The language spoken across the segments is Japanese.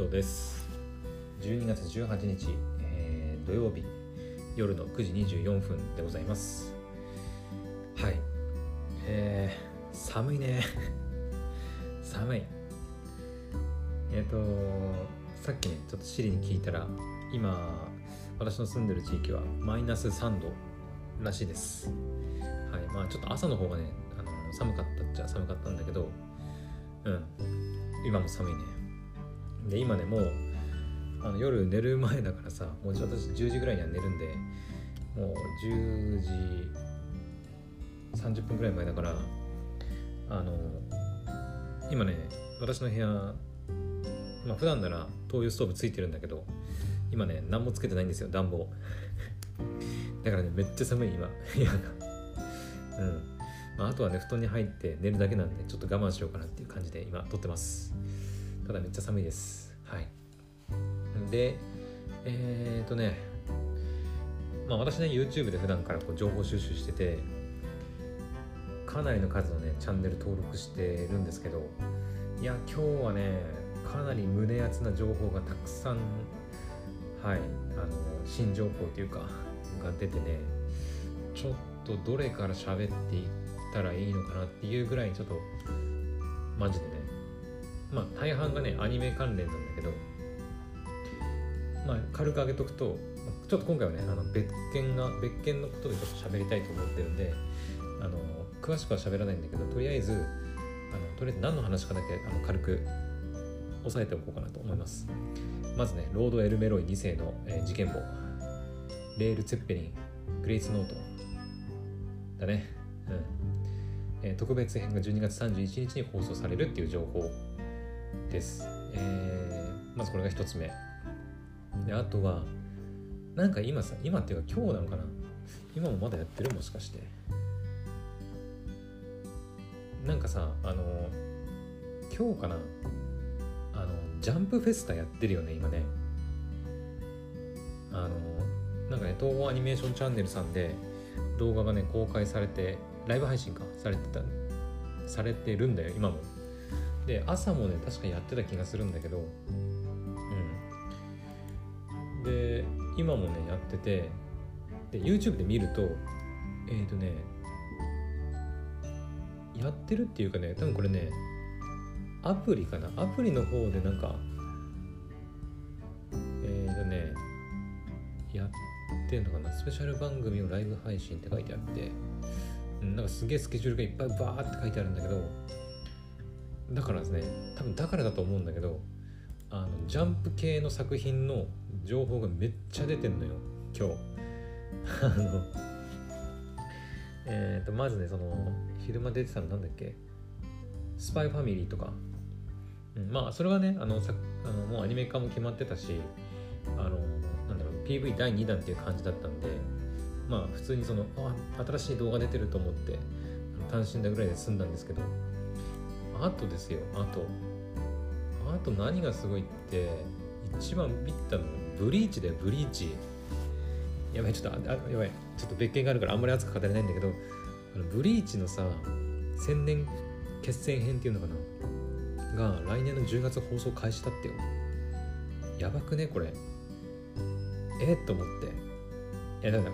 工藤です。12月18日、えー土曜日夜の9時24分でございます。はい。えー、寒いね。寒い。えっ、とさっきねちょっとシリに聞いたら今私の住んでる地域はマイナス3度らしいです。はい。まあちょっと朝の方がねあの寒かったっちゃ寒かったんだけどうん。今も寒いね。で今ねもうあの夜寝る前だからさもう私10時ぐらいには寝るんでもう10時30分ぐらい前だからあの今ね私の部屋まあ普段なら灯油ストーブついてるんだけど今ね何もつけてないんですよ暖房。だからねめっちゃ寒い今部屋が。うん。まあ、あとはね布団に入って寝るだけなんでちょっと我慢しようかなっていう感じで今撮ってます。ただめっちゃ寒いです。はい。でえー、とねまあ私ね YouTube で普段からこう情報収集しててかなりの数のねチャンネル登録してるんですけどいや今日はねかなり胸熱な情報がたくさんはいあの新情報というかが出てねちょっとどれから喋っていったらいいのかなっていうぐらいちょっとマジでねまあ大半がねアニメ関連なんだけどまあ軽く挙げとくとちょっと今回はねあの別件が別件のことでちょっと喋りたいと思ってるんであの詳しくは喋らないんだけどとりあえずあのとりあえず何の話かだけあの軽く押さえておこうかなと思います。まずねロード・エルメロイ2世の、えー事件簿。レール・ツェッペリングレイスノート。だね。うん、えー特別編が12月31日に放送されるっていう情報。です、えーまずこれが一つ目。であとはなんか今さ今っていうか今日なのかな。今もまだやってるもしかして。なんかさあの今日かな。あのジャンプフェスタやってるよね今ね。あのなんかね東宝アニメーションチャンネルさんで動画がね公開されてライブ配信かされてたされてるんだよ今も。で朝もね確かやってた気がするんだけどうん。で今もねやっててで YouTube で見るとえっ、ー、とねやってるっていうかね多分これねアプリかな。アプリの方でなんかえっ、ー、とねやってんのかな。スペシャル番組をライブ配信って書いてあってなんかすげえスケジュールがいっぱいバーって書いてあるんだけどだからですね多分だからだと思うんだけどあのジャンプ系の作品の情報がめっちゃ出てんのよ今日。あのえっ、とまずねその昼間出てたのなんだっけ？スパイファミリーとか、うん、まあそれはねあのさあのもうアニメ化も決まってたしあのなんだろう PV 第2弾っていう感じだったんでまあ普通にそのあ新しい動画出てると思って単身だぐらいで済んだんですけどあとですよあと。あと何がすごいって一番ビッたのブリーチだよブリーチ。やばいちょっとあやばい。ちょっと別件があるからあんまり熱く語れないんだけどあのブリーチのさ千年決戦編っていうのかな？が来年の10月放送開始だってよ。やばくねこれ。えっと思って。いやダメだ。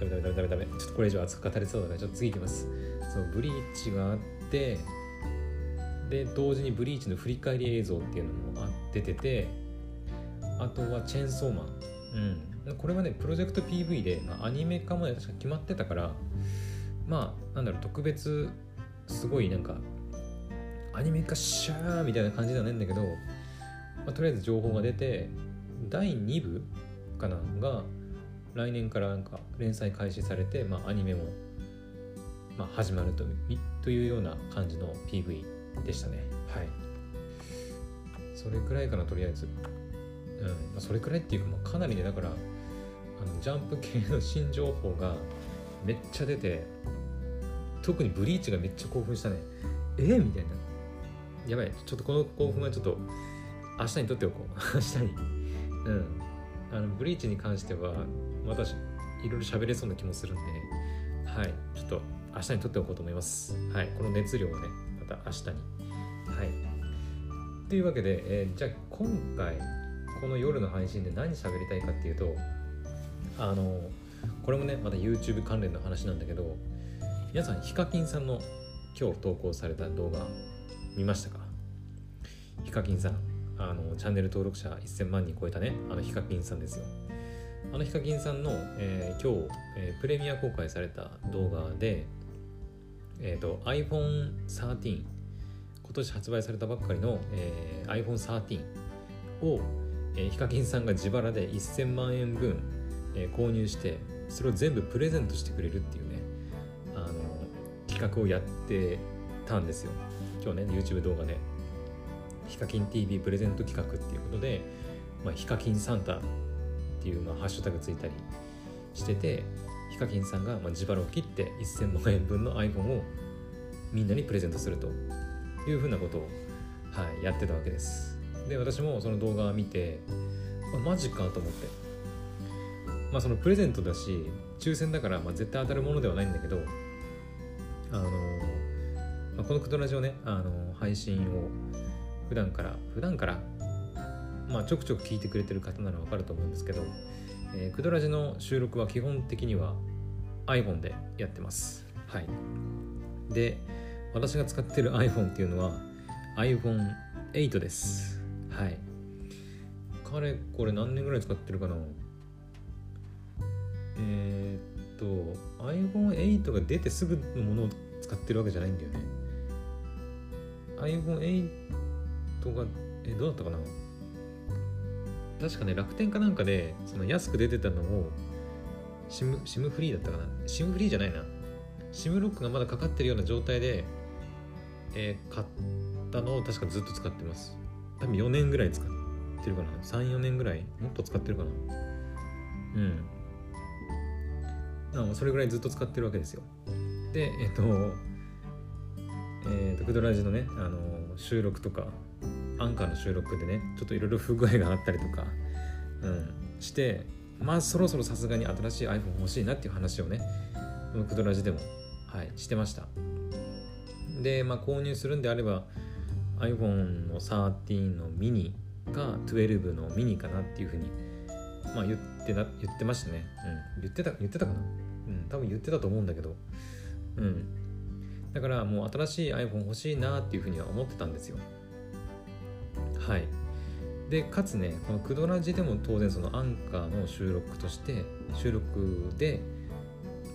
ダメダメダメダメダメ。ちょっとこれ以上熱く語れそうだからちょっと次いきます。そのブリーチがあってで同時にブリーチの振り返り映像っていうのもあ出ててあとはチェーンソーマン。うん。これはねプロジェクト PV で、まあ、アニメ化まで確か決まってたからまあなんだろう特別すごいなんかアニメ化しゃーみたいな感じではないんだけど、まあ、とりあえず情報が出て第2部かなが来年からなんか連載開始されて、まあ、アニメも、まあ、始まるとというような感じの PV でしたね。はい。それくらいかなとりあえず。うん、まあ、それくらいっていうか、まあ、かなりねだからあのジャンプ系の新情報がめっちゃ出て特にブリーチがめっちゃ興奮したね。えー、みたいな。やばい。ちょっとこの興奮はちょっと明日にとっておこう。明日に。うん。あのブリーチに関しては私いろいろ喋れそうな気もするんで。はい。ちょっと明日にとっておこうと思います。はい。この熱量をね。また明日に。はい。っていうわけで、えー、じゃあ今回この夜の配信で何喋りたいかっていうとあのこれもねまた YouTube 関連の話なんだけど皆さんヒカキンさんの今日投稿された動画見ましたか？ヒカキンさんあのチャンネル登録者1000万人超えたねあのヒカキンさんですよ。あのヒカキンさんの、えー、今日、えー、プレミア公開された動画で、えーと、iPhone13 今年発売されたばっかりの、えー、iPhone13 を、えー、ヒカキンさんが自腹で1000万円分、えー、購入してそれを全部プレゼントしてくれるっていうねあの企画をやってたんですよ。今日ね YouTube 動画でヒカキン TV プレゼント企画っていうことで、まあ、ヒカキンサンタっていう、まあ、ハッシュタグついたりしててヒカキンさんが、ま、自腹を切って1000万円分の iPhone をみんなにプレゼントするというふうなことを、はい、やってたわけです。で私もその動画を見てあマジかと思って。まあそのプレゼントだし抽選だから、まあ、絶対当たるものではないんだけどあの、まあ、このクドラジオねあの配信を普段から普段からまあちょくちょく聞いてくれてる方ならわかると思うんですけど、えー、クドラジの収録は基本的には iPhone でやってます。はい。で私が使ってる iPhone っていうのは iPhone8 です。はい。彼これ何年ぐらい使ってるかな？えー、っと iPhone8 が出てすぐのものを使ってるわけじゃないんだよね。iPhone8 がえどうだったかな？確かね楽天かなんかでその安く出てたのをシムシムフリーだったかな。シムフリーじゃないな。シムロックがまだかかってるような状態で、えー、買ったのを確かずっと使ってます。多分4年ぐらい使ってるかな。34年ぐらいもっと使ってるかな。うん。あそれぐらいずっと使ってるわけですよ。でえっ、とえっ、とクドラジのねあの収録とかアンカーの収録でねちょっといろいろ不具合があったりとか、うん、してまあそろそろさすがに新しい iPhone 欲しいなっていう話をねクドラジでも、はい、してました。で、まあ、購入するんであれば iPhone の13のミニか12のミニかなっていうふうに、まあ、言ってな言ってましたね、うん、言ってた言ってたかな？うん多分言ってたと思うんだけどうん。だからもう新しい iPhone 欲しいなっていうふうには思ってたんですよ。はい。でかつねこのクドラジでも当然そのアンカーの収録として収録で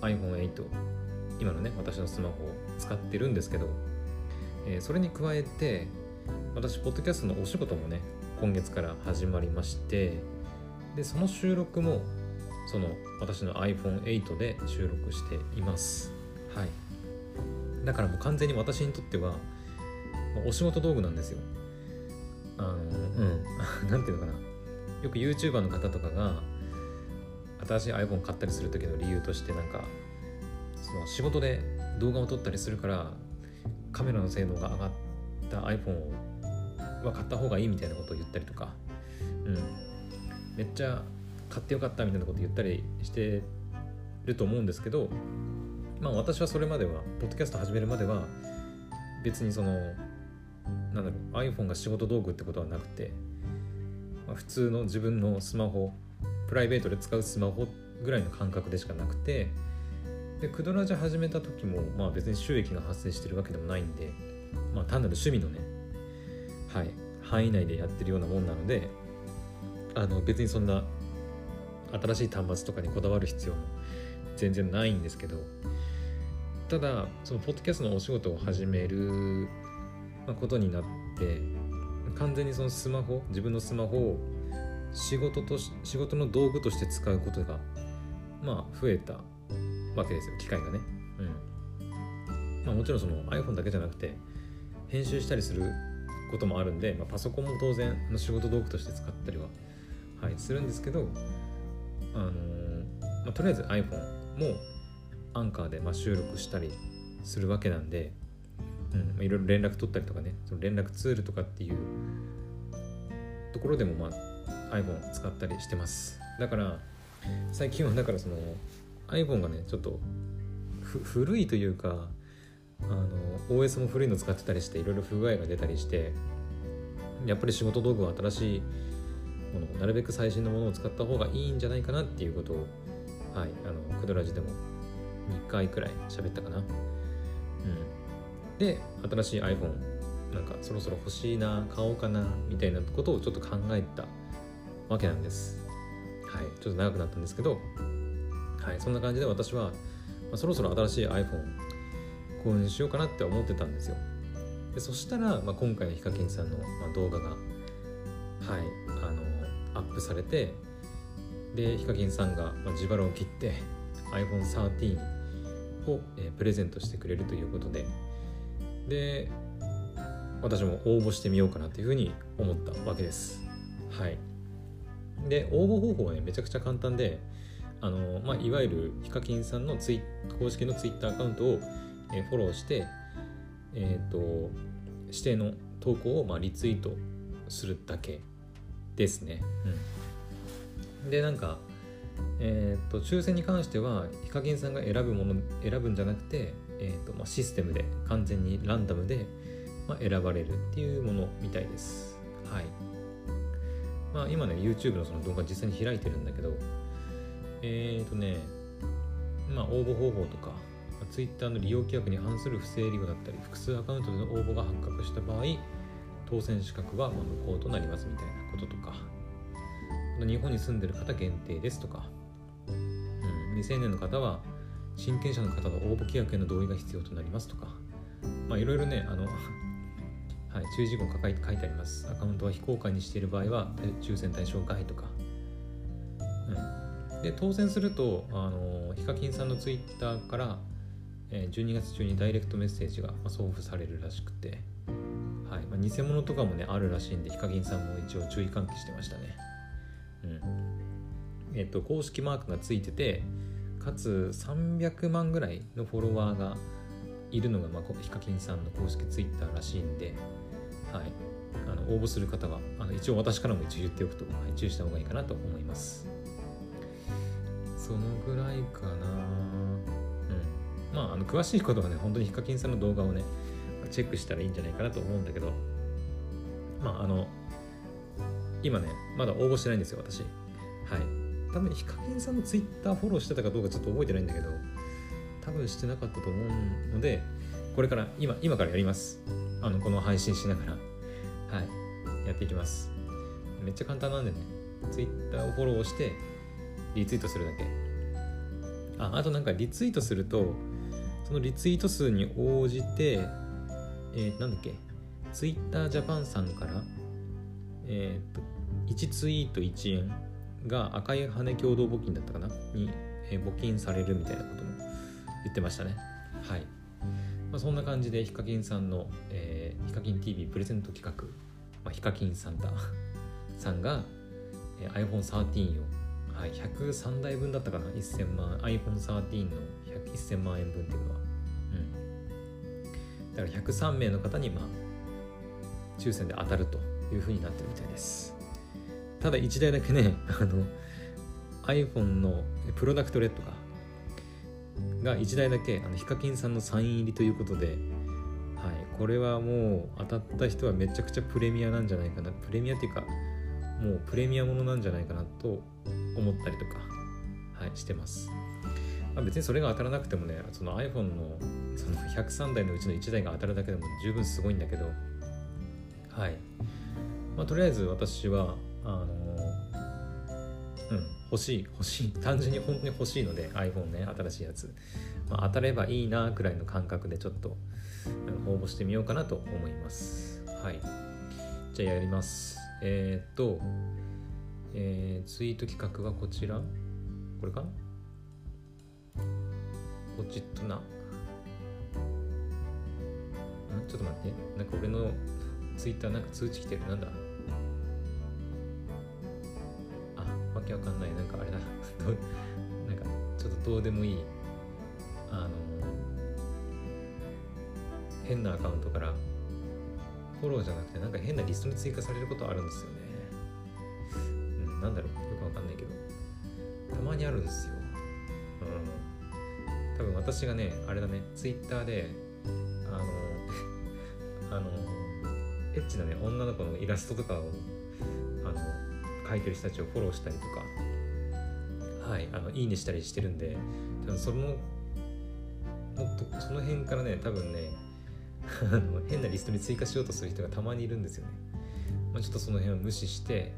iPhone8 今のね私のスマホを使ってるんですけど、えー、それに加えて私ポッドキャストのお仕事もね今月から始まりましてでその収録もその私の iPhone8 で収録しています。はい。だからもう完全に私にとってはお仕事道具なんですよ。あのうん。なんていうのかな。よく YouTuber の方とかが新しい iPhone 買ったりする時の理由としてなんかその仕事で動画を撮ったりするからカメラの性能が上がった iPhone は買った方がいいみたいなことを言ったりとか、うん、めっちゃ買ってよかったみたいなことを言ったりしてると思うんですけどまあ私はそれまではポッドキャスト始めるまでは別にそのなんだろう iPhone が仕事道具ってことはなくて、まあ、普通の自分のスマホプライベートで使うスマホぐらいの感覚でしかなくてでクドラジャ始めた時も、まあ、別に収益が発生してるわけでもないんで、まあ、単なる趣味のね、はい、範囲内でやってるようなもんなのであの別にそんな新しい端末とかにこだわる必要も全然ないんですけどただそのポッドキャストのお仕事を始めることになって完全にそのスマホ自分のスマホを仕事と仕事の道具として使うことがまあ増えたわけですよ機会がね。うん。まあもちろんその iPhone だけじゃなくて編集したりすることもあるんで、まあ、パソコンも当然の仕事道具として使ったりは、はい、するんですけどあのー、まあ、とりあえず iPhone もアンカーでま収録したりするわけなんでうん、いろいろ連絡取ったりとかねその連絡ツールとかっていうところでもまあ iPhone 使ったりしてます。だから最近はだからその iPhone がねちょっと古いというかあの OS も古いの使ってたりしていろいろ不具合が出たりしてやっぱり仕事道具は新しいものなるべく最新のものを使った方がいいんじゃないかなっていうことをはいあのクドラジでも2回くらい喋ったかな。うん。で新しい iPhone なんかそろそろ欲しいな買おうかなみたいなことをちょっと考えたわけなんです。はいちょっと長くなったんですけどはいそんな感じで私は、まあ、そろそろ新しい iPhone 購入しようかなって思ってたんですよ。でそしたら、まあ、今回のヒカキンさんの、ま、動画がはいあのアップされてでヒカキンさんが、ま、自腹を切って iPhone13 を、え、プレゼントしてくれるということでで私も応募してみようかなというふうに思ったわけです。はい。で応募方法はねめちゃくちゃ簡単であの、まあ、いわゆるヒカキンさんのツイ公式のツイッターアカウントを、え、フォローしてえっ、ー、と指定の投稿を、まあ、リツイートするだけですね。うん、でなんかえーと、抽選に関してはヒカキンさんが選ぶもの選ぶんじゃなくて、えーとまあ、システムで完全にランダムで、まあ、選ばれるっていうものみたいです。はい。まあ今ね YouTube のその動画実際に開いてるんだけどえっ、ー、とねまあ応募方法とか Twitter の利用規約に反する不正利用だったり複数アカウントでの応募が発覚した場合当選資格は無効となりますみたいなこととか日本に住んでる方限定ですとかうん未成年の方は親権者の方の応募規約への同意が必要となりますとか、まあいろいろね、あの、はい、注意事項が書いてあります。アカウントは非公開にしている場合は、抽選対象外とか。うん、で、当選すると、あの、ヒカキンさんのツイッターから、えー、12月中にダイレクトメッセージが送付されるらしくて、はいまあ、偽物とかもね、あるらしいんで、ヒカキンさんも一応注意喚起してましたね。うん。えっ、と、公式マークがついてて、かつ300万ぐらいのフォロワーがいるのが、まあ、ヒカキンさんの公式ツイッターらしいんで、はい、あの応募する方はあの一応私からも一応言っておくと、はい、注意した方がいいかなと思います。そのぐらいかな。うん。まああの詳しいことはね本当にヒカキンさんの動画をねチェックしたらいいんじゃないかなと思うんだけどまああの今ねまだ応募してないんですよ私。はい多分ヒカキンさんのツイッターフォローしてたかどうかちょっと覚えてないんだけど多分してなかったと思うのでこれから今今からやります。あのこの配信しながら。はい。やっていきます。めっちゃ簡単なんでね。ツイッターをフォローしてリツイートするだけ。ああとなんかリツイートするとそのリツイート数に応じてえー、なんだっけ？ツイッタージャパンさんからえっ、と1ツイート1円。が赤い羽共同募金だったかな？に、え、募金されるみたいなことも言ってましたね。はい、まあ、そんな感じでヒカキンさんの、えー、ヒカキン TV プレゼント企画、まあ、ヒカキンサンタさんが、えー、iPhone13 をはい、103台分だったかな？1000万 iPhone13 の1000万円分っていうのは。うん。だから103名の方にまあ抽選で当たるというふうになってるみたいです。ただ1台だけねあの iPhone のプロダクトレッドがが1台だけあのヒカキンさんのサイン入りということで、はい、これはもう当たった人はめちゃくちゃプレミアなんじゃないかな。プレミアっていうかもうプレミアものなんじゃないかなと思ったりとか、はい、してます、まあ、別にそれが当たらなくてもねその iPhone のその103台のうちの1台が当たるだけでも十分すごいんだけどはい、まあ、とりあえず私はあのうん欲しい。欲しい。単純に本当に欲しいので iPhone ね新しいやつ、まあ、当たればいいなくらいの感覚でちょっと応募してみようかなと思います。はい。じゃあやります。えー、っとえー、ツイート企画はこちら？これか？なこっちとな。ちょっと待って。なんか俺のツイッターなんか通知来てる。なんだ？けわかんないなんかあれだな んかちょっとどうでもいいあの変なアカウントからフォローじゃなくてなんか変なリストに追加されることあるんですよね。うんなんだろうよくわかんないけど。たまにあるんですよ。うん。多分私がねあれだねツイッターであの あのエッチなね女の子のイラストとかを描いてる人たちをフォローしたりとかはいあのいいねしたりしてるんで多分そのもっとその辺からね多分ねあの変なリストに追加しようとする人がたまにいるんですよね、まあ、ちょっとその辺を無視して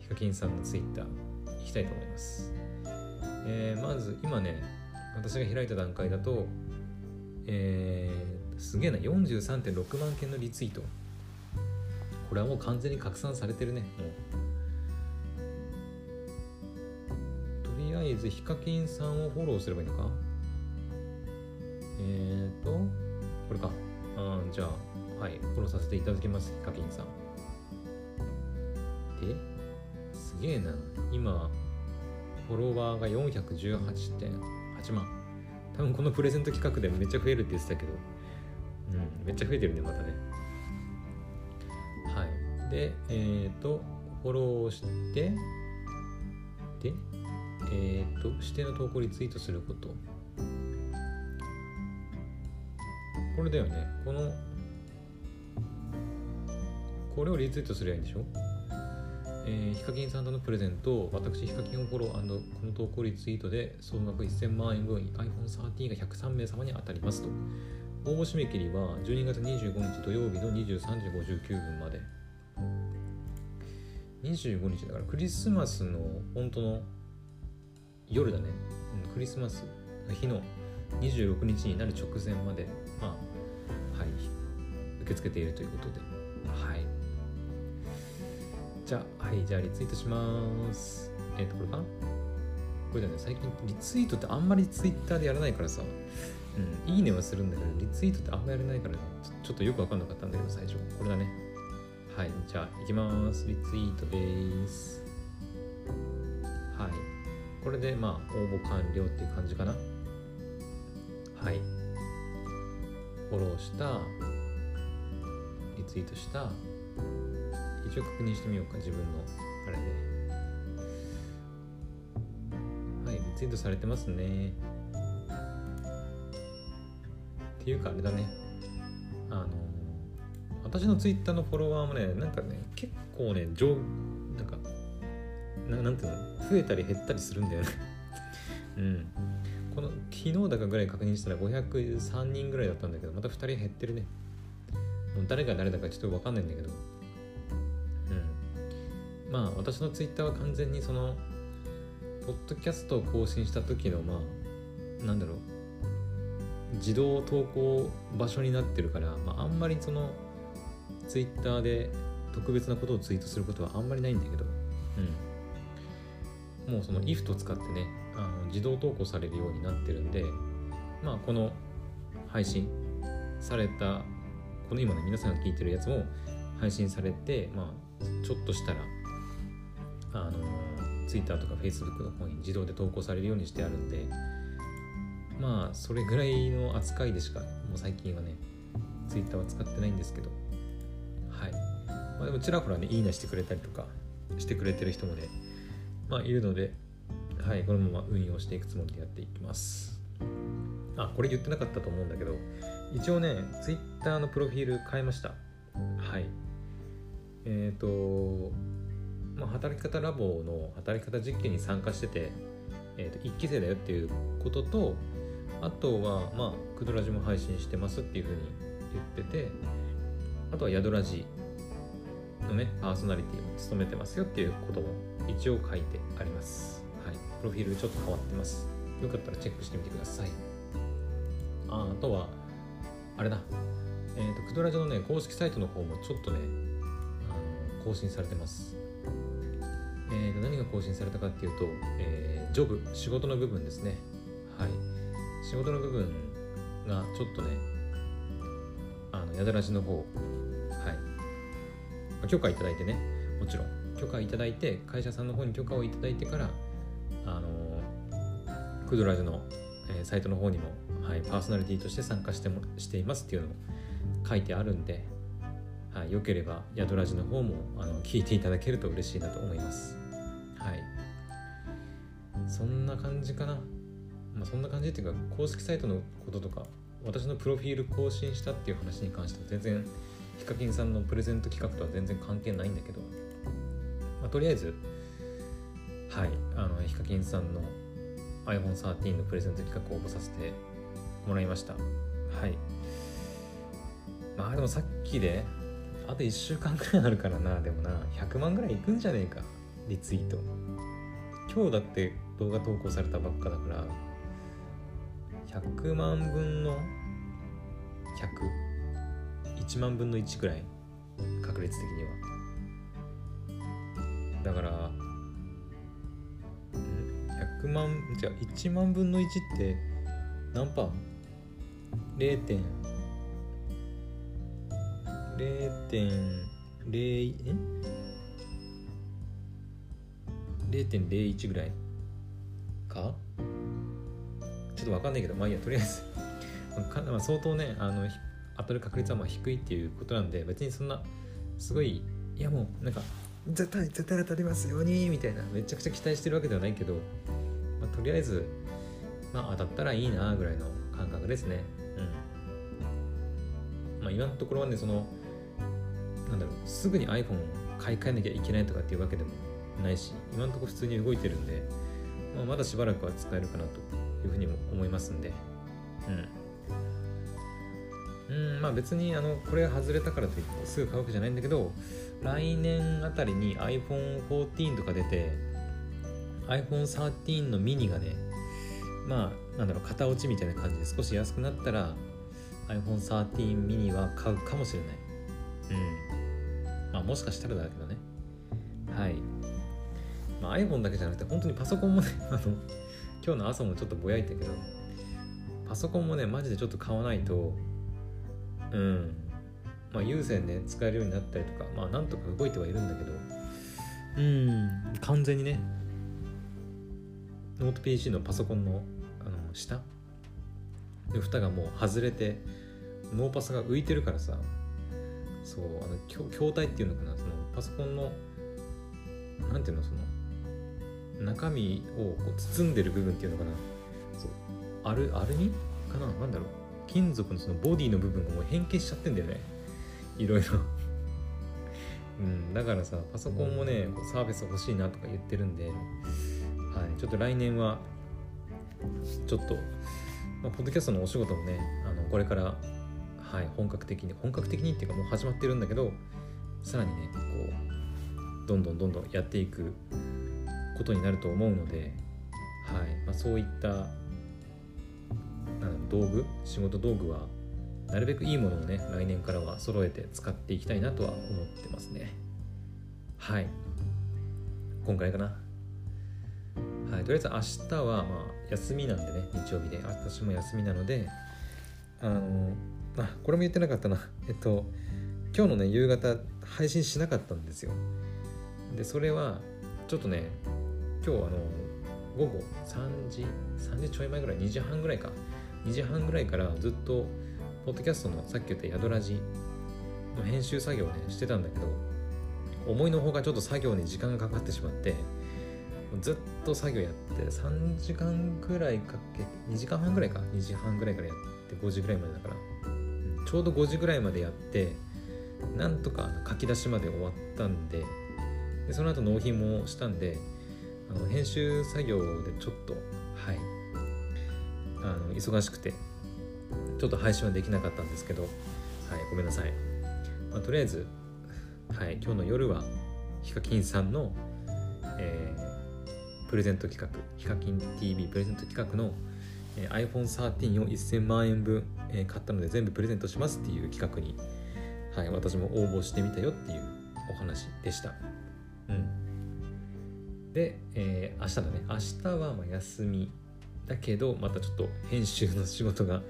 ヒカキンさんのツイッター行きたいと思います、えー、まず今ね私が開いた段階だとえー、すげえな43.6万件のリツイート。これはもう完全に拡散されてるねもう。とりあえずヒカキンさんをフォローすればいいのか？えーとこれか。あじゃあはいフォローさせていただきますヒカキンさん。ですげえな。今フォロワーが418.8万。多分このプレゼント企画でめっちゃ増えるって言ってたけど。うんめっちゃ増えてるねまたね。はい。でえっ、ー、とフォローしてでえっ、と指定の投稿リツイートすること。これだよね。このこれをリツイートすればいいんでしょ？えー、ヒカキンさんとのプレゼント私ヒカキンをフォローこの投稿リツイートで総額1000万円分 iPhone13 が103名様に当たりますと。応募締め切りは12月25日土曜日の23時59分まで。25日だからクリスマスの本当の夜だね、うん、クリスマス。の日の26日になる直前までまあはい受け付けているということで。はい。じゃあはいじゃあリツイートします。えっ、ー、とこれかな？これだね。最近リツイートってあんまりツイッターでやらないからさ。うんいいねはするんだけどリツイートってあんまやらないからね。ちょっとよくわかんなかったんだけど最初。これだね。はいじゃあいきます。リツイートですはい。これでまあ応募完了っていう感じかな。はい。フォローした。リツイートした。一応確認してみようか自分の。あれで。はいリツイートされてますね。っていうかあれだね。あの私のツイッターのフォロワーもねなんかね結構ね上なんかななんていうの？増えたり減ったりするんだよね。うん。この昨日だかぐらい確認したら503人ぐらいだったんだけどまた2人減ってるね。もう誰が誰だかちょっと分かんないんだけど。うん。まあ私のツイッターは完全にそのポッドキャストを更新した時のまあなんだろう。自動投稿場所になってるから、まあ、あんまりそのツイッターで特別なことをツイートすることはあんまりないんだけど、もうその IF と使ってねあの自動投稿されるようになってるんでまあこの配信されたこの今ね皆さんが聞いてるやつも配信されてまあちょっとしたらあの Twitter とか Facebook の方に自動で投稿されるようにしてあるんでまあそれぐらいの扱いでしかもう最近はね Twitter は使ってないんですけどはい、まあ、でもちらほらねいいねしてくれたりとかしてくれてる人もねまあいるのではいこのまま運用していくつもりでやっていきます。あこれ言ってなかったと思うんだけど一応ね Twitter のプロフィール変えました。はい。えっ、ー、とまあ、働き方ラボの働き方実験に参加してて、えー、と1期生だよっていうこととあとはまあクドラジも配信してますっていうふうに言っててあとは宿ラジのねパーソナリティを務めてますよっていうことも一応書いてあります。はい。プロフィールちょっと変わってます。よかったらチェックしてみてください。ああとはあれだ。えっ、ー、とクドラジのね公式サイトの方もちょっとねあの更新されてます。えー、と何が更新されたかっていうと、えー、ジョブ仕事の部分ですね。はい。仕事の部分がちょっとねあのやだらしの方。はい、ま、許可いただいてねもちろん。許可いただいて会社さんの方に許可をいただいてからあのクドラジの、えー、サイトの方にも、はい、パーソナリティとして参加してもしていますっていうのを書いてあるんではい、よければ宿ラジの方もあの聞いていただけると嬉しいなと思います。はい。そんな感じかな。まあ、そんな感じっていうか、公式サイトのこととか、私のプロフィール更新したっていう話に関しては全然ヒカキンさんのプレゼント企画とは全然関係ないんだけど、まあ、とりあえずはいあのヒカキンさんの iPhone13 のプレゼント企画を応募させてもらいました。はい。まあでもさっきであと1週間くらいあるからなでもな100万ぐらいいくんじゃねえかリツイート。今日だって動画投稿されたばっかだから100万分の1001万分の1くらい確率的には。だから100万じゃあ1万分の1って何パー ?0. 点0.0え？0.01ぐらいか？ちょっとわかんないけどまあいいやとりあえずまあ、相当ねあの当たる確率はまあ低いっていうことなんで別にそんなすごいいやもうなんか絶対絶対当たりますようにみたいなめちゃくちゃ期待してるわけではないけど、まあ、とりあえずまあ当たったらいいなぐらいの感覚ですね。うん。まあ今のところはねそのなんだろうすぐに iPhone を買い替えなきゃいけないとかっていうわけでもないし今のところ普通に動いてるんで、まあ、まだしばらくは使えるかなというふうにも思いますんで。うん。うんまあ別にあのこれが外れたからといってすぐ買うわけじゃないんだけど来年あたりに iPhone14 とか出て iPhone13 のミニがねまあなんだろう型落ちみたいな感じで少し安くなったら iPhone13 ミニは買うかもしれない。うん。まあもしかしたらだけどね。はい、まあ、iPhone だけじゃなくて本当にパソコンもね あの今日の朝もちょっとぼやいたけどパソコンもねマジでちょっと買わないとうん。まあ有線で使えるようになったりとかまあなんとか動いてはいるんだけど。うん。完全にね。ノート PC のパソコンのあの下？で蓋がもう外れてノーパソが浮いてるからさ。そうあの筐体っていうのかな。そのパソコンのなんていうの？その中身をこう包んでる部分っていうのかな。そう。アルアルミ？かな？なんだろう。金属のそのボディの部分がもう変形しちゃってんだよね。いろいろ。うんだからさパソコンもねこうサービス欲しいなとか言ってるんで。はいちょっと来年はちょっと、まあ、ポッドキャストのお仕事もねあのこれからはい本格的に本格的にっていうかもう始まってるんだけどさらにねこうどんどんどんどんやっていくことになると思うので、はいまあ、そういった道具仕事道具はなるべくいいものをね来年からは揃えて使っていきたいなとは思ってますね。はい。今回かな。はい。とりあえず明日はまあ休みなんでね日曜日で。私も休みなのであのあこれも言ってなかったな。えっと今日のね夕方配信しなかったんですよ。でそれはちょっとね今日あの午後3時3時ちょい前ぐらい2時半ぐらいか。2時半ぐらいからずっとポッドキャストのさっき言ったヤドラジの編集作業をねしてたんだけど思いのほかちょっと作業に時間がかかってしまってずっと作業やって3時間くらいかけ2時間半ぐらいか2時半ぐらいからやって5時ぐらいまでだからちょうど5時ぐらいまでやってなんとか書き出しまで終わったんででその後納品もしたんであの編集作業でちょっとはい。あの忙しくてちょっと配信はできなかったんですけど、はい、ごめんなさい、まあ、とりあえず、はい、今日の夜はヒカキンさんの、えー、プレゼント企画ヒカキン TV プレゼント企画の、えー、iPhone13 を1000万円分、えー、買ったので全部プレゼントしますっていう企画に、はい、私も応募してみたよっていうお話でした。うん、で、えー、明日だね。明日はま休み。だけどまたちょっと編集の仕事が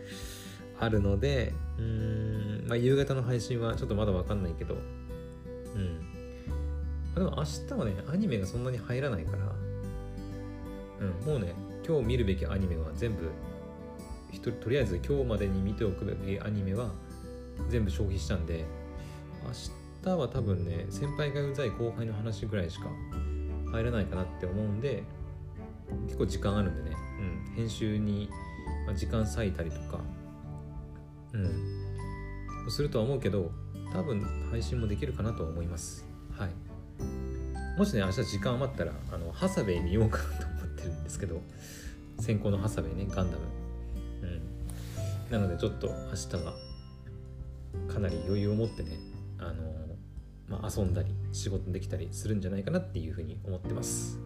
あるのでうーん、まあ、夕方の配信はちょっとまだわかんないけどうん、まあ、でも明日はねアニメがそんなに入らないからうんもうね今日見るべきアニメは全部とりあえず今日までに見ておくべきアニメは全部消費したんで明日は多分ね先輩がうざい後輩の話ぐらいしか入らないかなって思うんで結構時間あるんでね。うん、編集に時間割いたりとか、うん、するとは思うけど多分配信もできるかなとは思います。はい。もしね明日時間余ったらあのハサウェイ見ようかなと思ってるんですけど。先行のハサウェイねガンダム。うん。なのでちょっと明日はかなり余裕を持ってねあのまあ、遊んだり仕事できたりするんじゃないかなっていうふうに思ってます。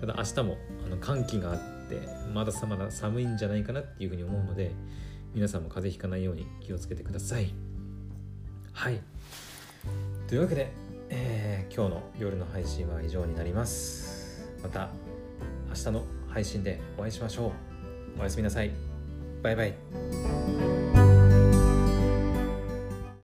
ただ明日もあの寒気があってまだまだ寒いんじゃないかなっていうふうに思うので皆さんも風邪ひかないように気をつけてください。はい。というわけで、えー、今日の夜の配信は以上になります。また明日の配信でお会いしましょう。おやすみなさい。バイバイ。